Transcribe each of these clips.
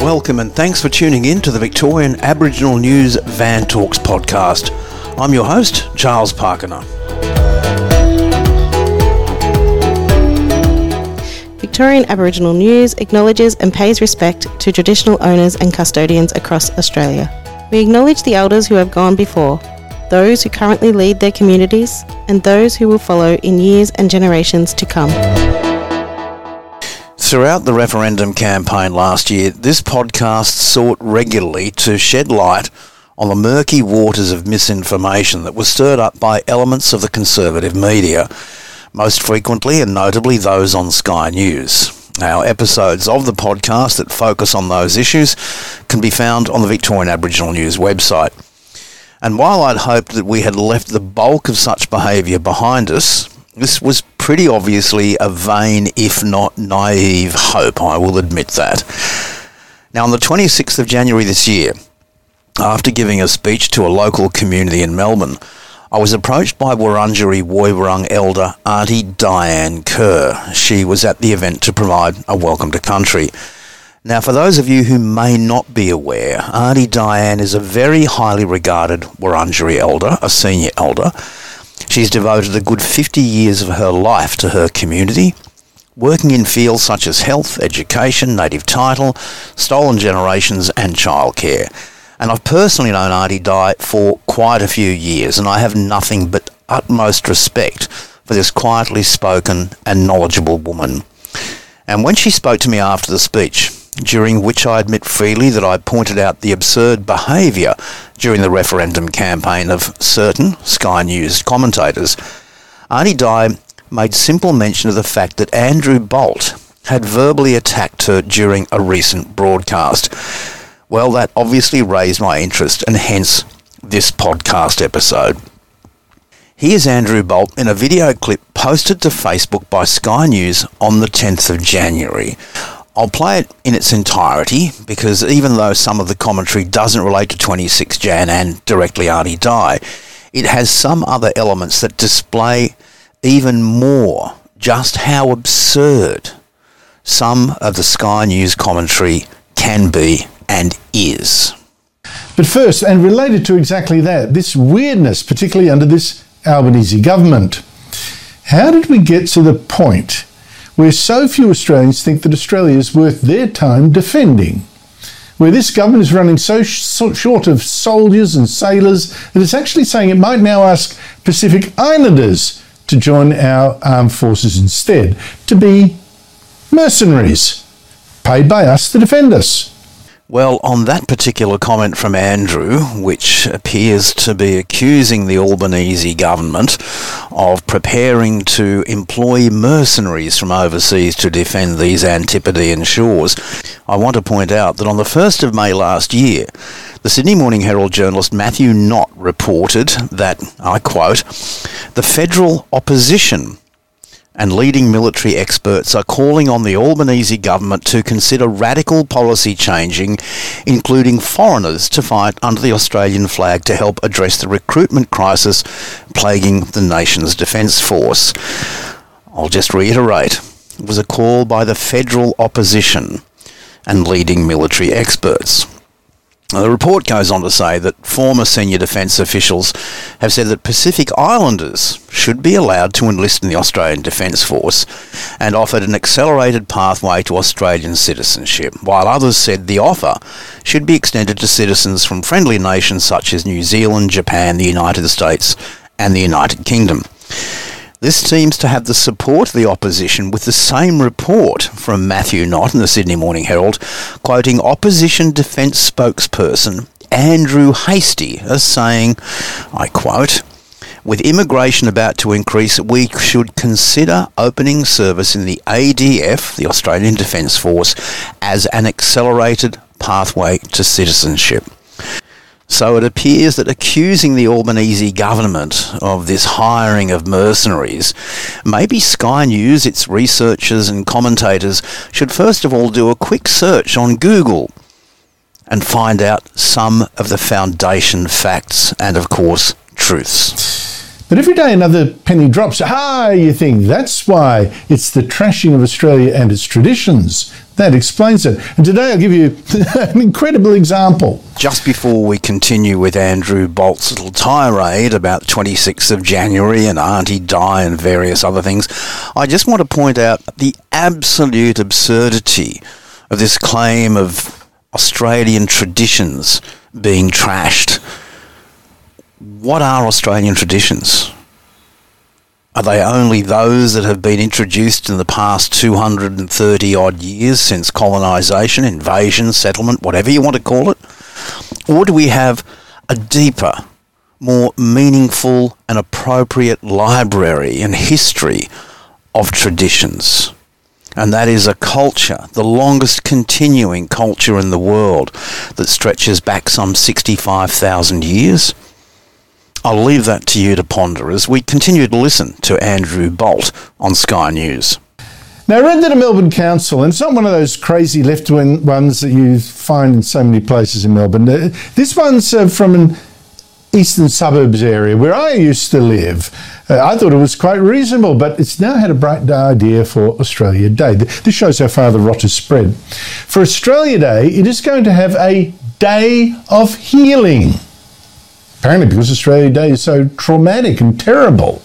Welcome and thanks for tuning in to the Victorian Aboriginal News Van Talks podcast. I'm your host, Charles Pakana. Victorian Aboriginal News acknowledges and pays respect to traditional owners and custodians across Australia. We acknowledge the elders who have gone before, those who currently lead their communities, and those who will follow in years and generations to come. Throughout the referendum campaign last year, this podcast sought regularly to shed light on the murky waters of misinformation that was stirred up by elements of the conservative media, most frequently and notably those on Sky News. Our episodes of the podcast that focus on those issues can be found on the Victorian Aboriginal News website. And while I'd hoped that we had left the bulk of such behaviour behind us, this was pretty obviously a vain, if not naive, hope, I will admit that. Now, on the 26th of January this year, after giving a speech to a local community in Melbourne, I was approached by Wurundjeri Woiwurrung elder Auntie Diane Kerr. She was at the event to provide a welcome to country. Now, for those of you who may not be aware, Auntie Diane is a very highly regarded Wurundjeri elder, a senior elder. She's devoted a good 50 years of her life to her community, working in fields such as health, education, native title, stolen generations, and childcare. And I've personally known Auntie Di for quite a few years, and I have nothing but utmost respect for this quietly spoken and knowledgeable woman. And when she spoke to me after the speech, during which I admit freely that I pointed out the absurd behaviour during the referendum campaign of certain Sky News commentators, Auntie Di made simple mention of the fact that Andrew Bolt had verbally attacked her during a recent broadcast. Well, that obviously raised my interest and hence this podcast episode. Here's Andrew Bolt in a video clip posted to Facebook by Sky News on the 10th of January. I'll play it in its entirety because even though some of the commentary doesn't relate to 26 Jan and directly Auntie Di, it has some other elements that display even more just how absurd some of the Sky News commentary can be and is. But first, and related to exactly that, this weirdness, particularly under this Albanese government. How did we get to the point where so few Australians think that Australia is worth their time defending? Where this government is running so, sh- so short of soldiers and sailors that it's actually saying it might now ask Pacific Islanders to join our armed forces instead, to be mercenaries paid by us to defend us. Well, on that particular comment from Andrew, which appears to be accusing the Albanese government of preparing to employ mercenaries from overseas to defend these Antipodean shores, I want to point out that on the 1st of May last year, the Sydney Morning Herald journalist Matthew Knott reported that, I quote, the federal opposition and leading military experts are calling on the Albanese government to consider radical policy changing, including foreigners to fight under the Australian flag to help address the recruitment crisis plaguing the nation's defence force. I'll just reiterate it was a call by the federal opposition and leading military experts. The report goes on to say that former senior defence officials have said that Pacific Islanders should be allowed to enlist in the Australian Defence Force and offered an accelerated pathway to Australian citizenship, while others said the offer should be extended to citizens from friendly nations such as New Zealand, Japan, the United States, and the United Kingdom. This seems to have the support of the opposition, with the same report from Matthew Knott in the Sydney Morning Herald, quoting opposition defence spokesperson Andrew Hastie as saying, I quote, with immigration about to increase, we should consider opening service in the ADF, the Australian Defence Force, as an accelerated pathway to citizenship. So it appears that accusing the Albanese government of this hiring of mercenaries, maybe Sky News, its researchers and commentators, should first of all do a quick search on Google and find out some of the foundation facts and, of course, truths. But every day another penny drops. Ah, you think that's why it's the trashing of Australia and its traditions. That explains it. And today I'll give you an incredible example. Just before we continue with Andrew Bolt's little tirade about 26th of January and Auntie Di and various other things, I just want to point out the absolute absurdity of this claim of Australian traditions being trashed. What are Australian traditions? Are they only those that have been introduced in the past 230 odd years since colonisation, invasion, settlement, whatever you want to call it? Or do we have a deeper, more meaningful and appropriate library and history of traditions? And that is a culture, the longest continuing culture in the world that stretches back some 65,000 years. I'll leave that to you to ponder as we continue to listen to Andrew Bolt on Sky News. Now, I read that a Melbourne council, and it's not one of those crazy left wing ones that you find in so many places in Melbourne. Uh, this one's uh, from an eastern suburbs area where I used to live. Uh, I thought it was quite reasonable, but it's now had a bright idea for Australia Day. This shows how far the rot has spread. For Australia Day, it is going to have a day of healing. Apparently, because Australia Day is so traumatic and terrible.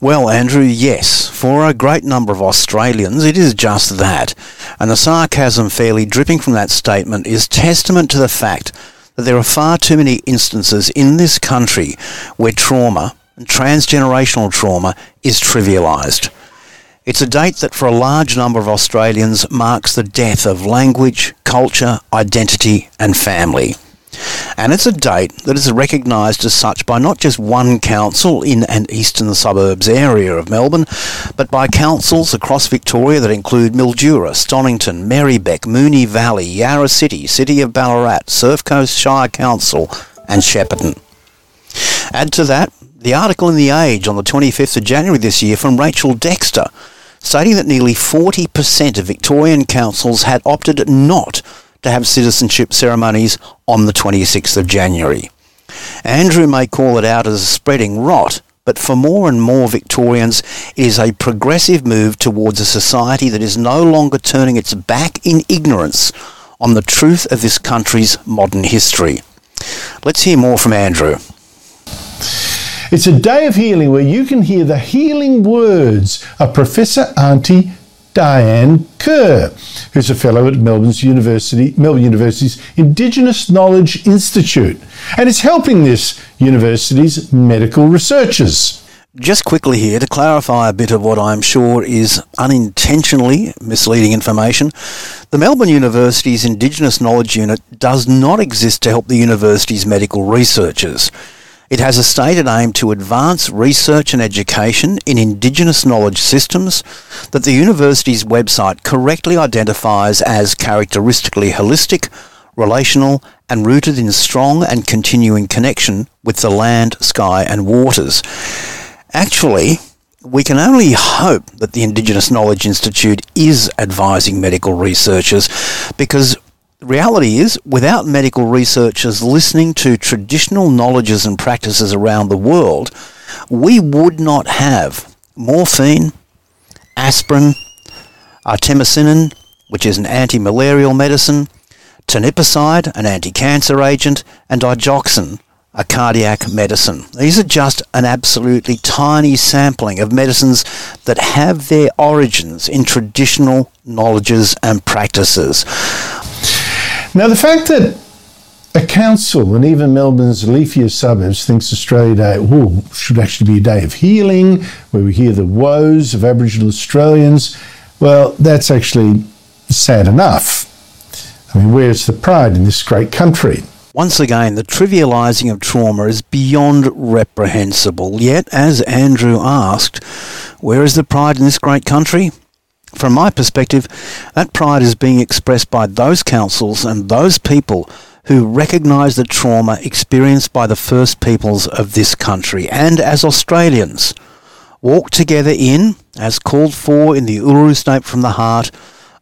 Well, Andrew, yes. For a great number of Australians, it is just that. And the sarcasm fairly dripping from that statement is testament to the fact that there are far too many instances in this country where trauma, transgenerational trauma, is trivialised. It's a date that for a large number of Australians marks the death of language, culture, identity and family. And it's a date that is recognised as such by not just one council in an eastern suburbs area of Melbourne, but by councils across Victoria that include Mildura, Stonnington, Merri-bek, Moonee Valley, Yarra City, City of Ballarat, Surf Coast Shire Council, and Shepparton. Add to that the article in The Age on the 25th of January this year from Rachel Dexter, stating that nearly 40% of Victorian councils had opted not to have citizenship ceremonies on the 26th of January. Andrew may call it out as a spreading rot, but for more and more Victorians, it is a progressive move towards a society that is no longer turning its back in ignorance on the truth of this country's modern history. Let's hear more from Andrew. It's a day of healing where you can hear the healing words of Professor Auntie Diane Kerr, who's a fellow at Melbourne's University, Melbourne University's Indigenous Knowledge Institute, and is helping this university's medical researchers. Just quickly here to clarify a bit of what I'm sure is unintentionally misleading information, the Melbourne University's Indigenous Knowledge Unit does not exist to help the university's medical researchers. It has a stated aim to advance research and education in Indigenous knowledge systems that the university's website correctly identifies as characteristically holistic, relational, and rooted in strong and continuing connection with the land, sky, and waters. Actually, we can only hope that the Indigenous Knowledge Institute is advising medical researchers because reality is, without medical researchers listening to traditional knowledges and practices around the world, we would not have morphine, aspirin, artemisinin, which is an anti-malarial medicine, teniposide, an anti-cancer agent, and digoxin, a cardiac medicine. These are just an absolutely tiny sampling of medicines that have their origins in traditional knowledges and practices. Now, the fact that a council and even Melbourne's leafier suburbs thinks Australia Day ooh, should actually be a day of healing, where we hear the woes of Aboriginal Australians, well, that's actually sad enough. I mean, where's the pride in this great country? Once again, the trivialising of trauma is beyond reprehensible. Yet, as Andrew asked, where is the pride in this great country? From my perspective, that pride is being expressed by those councils and those people who recognise the trauma experienced by the first peoples of this country and as Australians walk together in, as called for in the Uluru Statement from the Heart,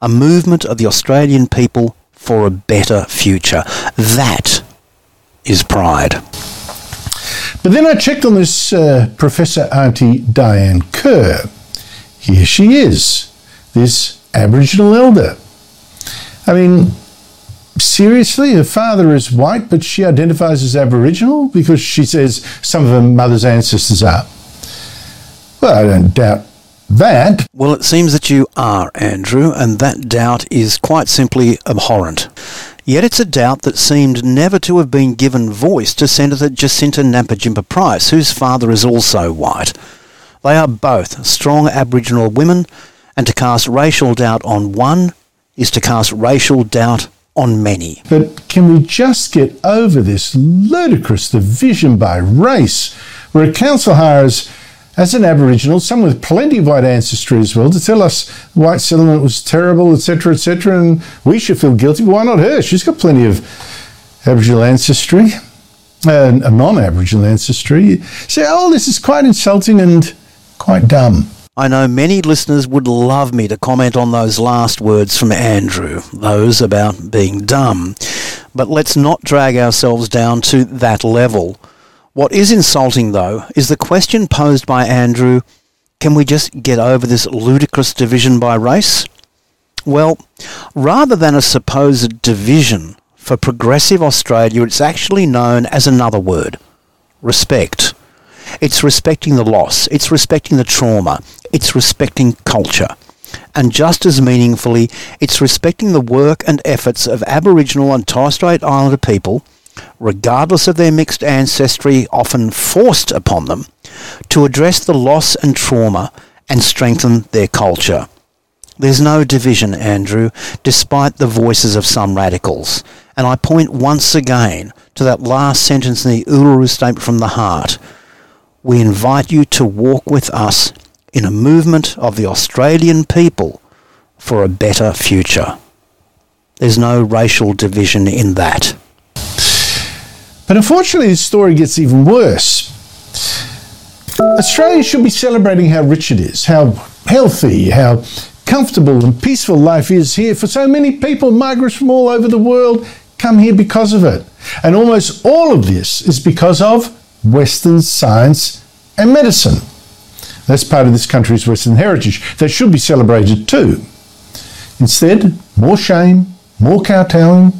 a movement of the Australian people for a better future. That is pride. But then I checked on this uh, Professor Auntie Diane Kerr. Here she is, this Aboriginal elder. I mean, seriously, her father is white, but she identifies as Aboriginal because she says some of her mother's ancestors are. Well, I don't doubt that. Well, it seems that you are, Andrew, and that doubt is quite simply abhorrent. Yet it's a doubt that seemed never to have been given voice to Senator Jacinta Nampijinpa Price, whose father is also white. They are both strong Aboriginal women, and to cast racial doubt on one is to cast racial doubt on many. But can we just get over this ludicrous division by race, where a council hires as an Aboriginal, someone with plenty of white ancestry as well, to tell us white settlement was terrible, etc., etc., and we should feel guilty. Why not her? She's got plenty of Aboriginal ancestry, uh, a non-Aboriginal ancestry. So, oh, this is quite insulting and quite dumb. I know many listeners would love me to comment on those last words from Andrew, those about being dumb. But let's not drag ourselves down to that level. What is insulting, though, is the question posed by Andrew can we just get over this ludicrous division by race? Well, rather than a supposed division, for progressive Australia it's actually known as another word respect. It's respecting the loss, it's respecting the trauma, it's respecting culture. And just as meaningfully, it's respecting the work and efforts of Aboriginal and Torres Strait Islander people regardless of their mixed ancestry often forced upon them, to address the loss and trauma and strengthen their culture. There's no division, Andrew, despite the voices of some radicals. And I point once again to that last sentence in the Uluru Statement from the Heart. We invite you to walk with us in a movement of the Australian people for a better future. There's no racial division in that. But unfortunately, the story gets even worse. Australia should be celebrating how rich it is, how healthy, how comfortable and peaceful life is here for so many people. Migrants from all over the world come here because of it. And almost all of this is because of Western science and medicine. That's part of this country's Western heritage that should be celebrated too. Instead, more shame, more kowtowing.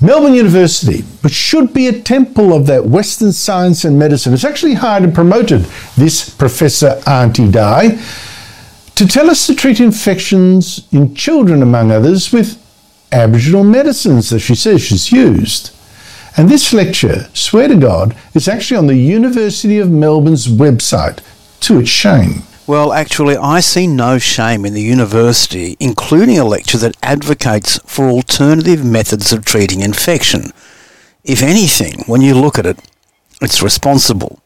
Melbourne University, which should be a temple of that Western science and medicine, has actually hired and promoted this Professor Auntie Di to tell us to treat infections in children, among others, with Aboriginal medicines that she says she's used. And this lecture, swear to God, is actually on the University of Melbourne's website, to its shame. Well, actually, I see no shame in the university including a lecture that advocates for alternative methods of treating infection. If anything, when you look at it, it's responsible.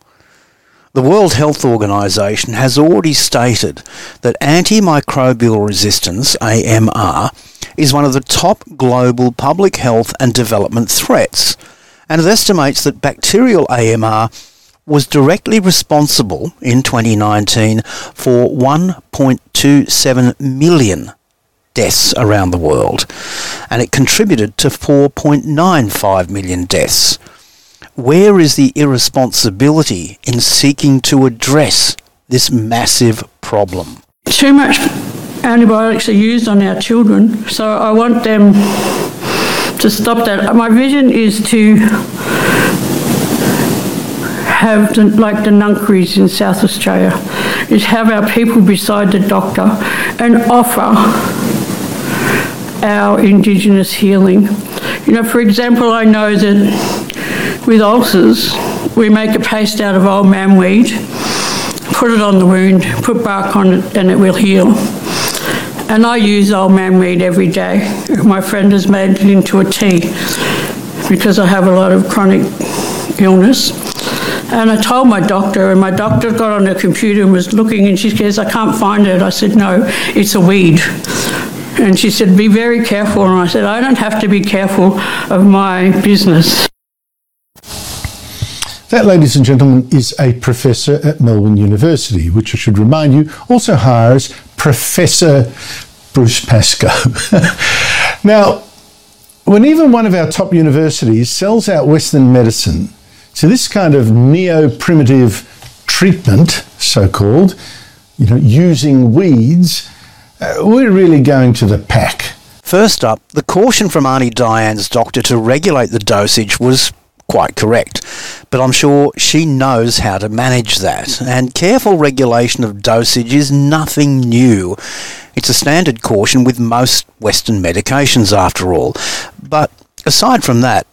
The World Health Organization has already stated that antimicrobial resistance, AMR, is one of the top global public health and development threats, and it estimates that bacterial AMR was directly responsible in 2019 for 1.27 million deaths around the world, and it contributed to 4.95 million deaths. Where is the irresponsibility in seeking to address this massive problem? Too much antibiotics are used on our children, so I want them to stop that. My vision is to have the, like the ngangkaris in South Australia, is have our people beside the doctor and offer our Indigenous healing. You know, for example, I know that with ulcers, we make a paste out of old man weed, put it on the wound, put bark on it, and it will heal. And I use old man weed every day. My friend has made it into a tea because I have a lot of chronic illness. And I told my doctor, and my doctor got on the computer and was looking, and she says, I can't find it. I said, No, it's a weed. And she said, Be very careful. And I said, I don't have to be careful of my business. That, ladies and gentlemen, is a professor at Melbourne University, which I should remind you also hires Professor Bruce Pascoe. now, when even one of our top universities sells out Western medicine So this kind of neo-primitive treatment, so-called, you know, using weeds, uh, we're really going to the pack. First up, the caution from Auntie Diane's doctor to regulate the dosage was quite correct, but I'm sure she knows how to manage that. And careful regulation of dosage is nothing new. It's a standard caution with most Western medications, after all. But aside from that,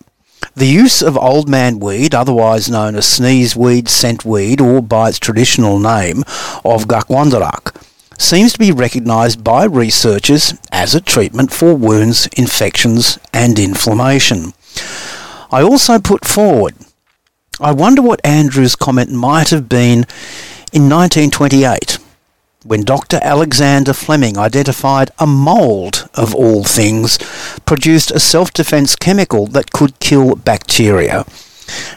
the use of old man weed, otherwise known as sneeze weed, scent weed, or by its traditional name of gakwandarak, seems to be recognised by researchers as a treatment for wounds, infections, and inflammation. I also put forward, I wonder what Andrew's comment might have been in 1928 when Dr. Alexander Fleming identified a mould, of all things, produced a self defense chemical that could kill bacteria.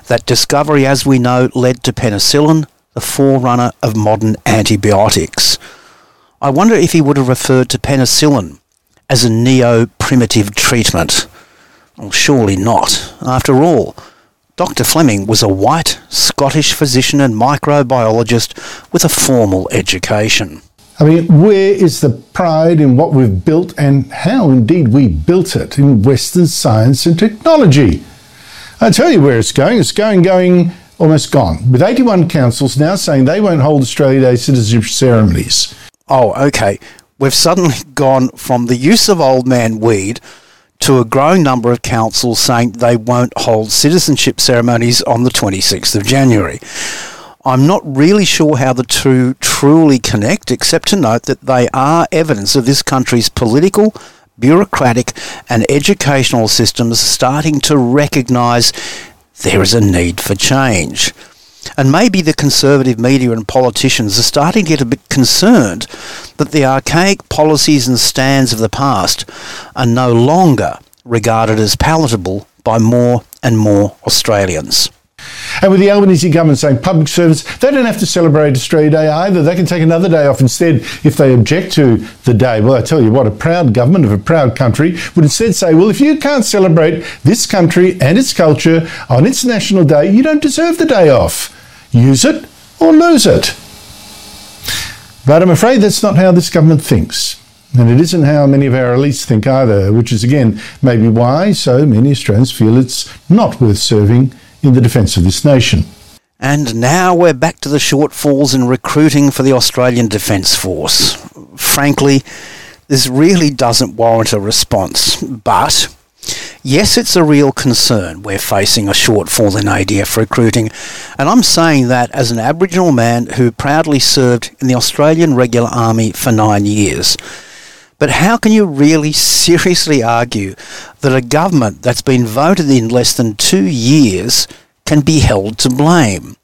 That discovery, as we know, led to penicillin, the forerunner of modern antibiotics. I wonder if he would have referred to penicillin as a neo primitive treatment. Well, surely not. After all, Dr. Fleming was a white Scottish physician and microbiologist with a formal education. I mean, where is the pride in what we've built and how indeed we built it in Western science and technology? I tell you where it's going. It's going, going, almost gone. With 81 councils now saying they won't hold Australia Day citizenship ceremonies. Oh, okay. We've suddenly gone from the use of old man weed to a growing number of councils saying they won't hold citizenship ceremonies on the 26th of January. I'm not really sure how the two truly connect, except to note that they are evidence of this country's political, bureaucratic, and educational systems starting to recognise there is a need for change. And maybe the conservative media and politicians are starting to get a bit concerned that the archaic policies and stands of the past are no longer regarded as palatable by more and more Australians. And with the Albanese government saying public servants, they don't have to celebrate Australia Day either. They can take another day off instead if they object to the day. Well, I tell you what, a proud government of a proud country would instead say, well, if you can't celebrate this country and its culture on its national day, you don't deserve the day off. Use it or lose it. But I'm afraid that's not how this government thinks. And it isn't how many of our elites think either, which is again maybe why so many Australians feel it's not worth serving in the defence of this nation. And now we're back to the shortfalls in recruiting for the Australian Defence Force. Frankly, this really doesn't warrant a response, but yes, it's a real concern. We're facing a shortfall in ADF recruiting, and I'm saying that as an Aboriginal man who proudly served in the Australian Regular Army for nine years. But how can you really seriously argue that a government that's been voted in less than two years can be held to blame?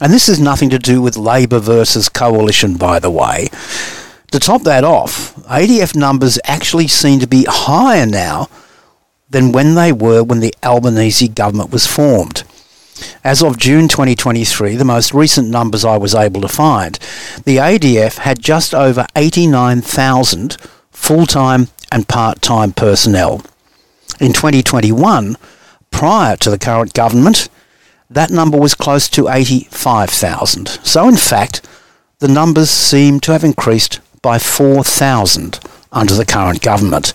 And this has nothing to do with Labor versus coalition, by the way. To top that off, ADF numbers actually seem to be higher now than when they were when the Albanese government was formed. As of June 2023, the most recent numbers I was able to find, the ADF had just over 89,000 full-time and part-time personnel. In 2021, prior to the current government, that number was close to 85,000. So in fact, the numbers seem to have increased by 4,000 under the current government.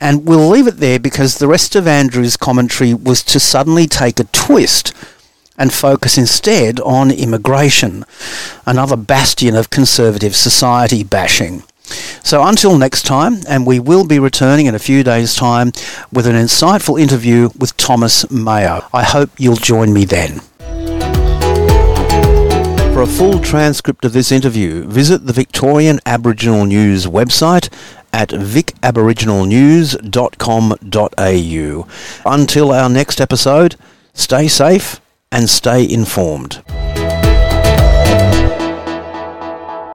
And we'll leave it there because the rest of Andrew's commentary was to suddenly take a twist and focus instead on immigration, another bastion of conservative society bashing. So until next time, and we will be returning in a few days' time with an insightful interview with Thomas Mayo. I hope you'll join me then. For a full transcript of this interview, visit the Victorian Aboriginal News website at vicaboriginalnews.com.au. Until our next episode, stay safe and stay informed.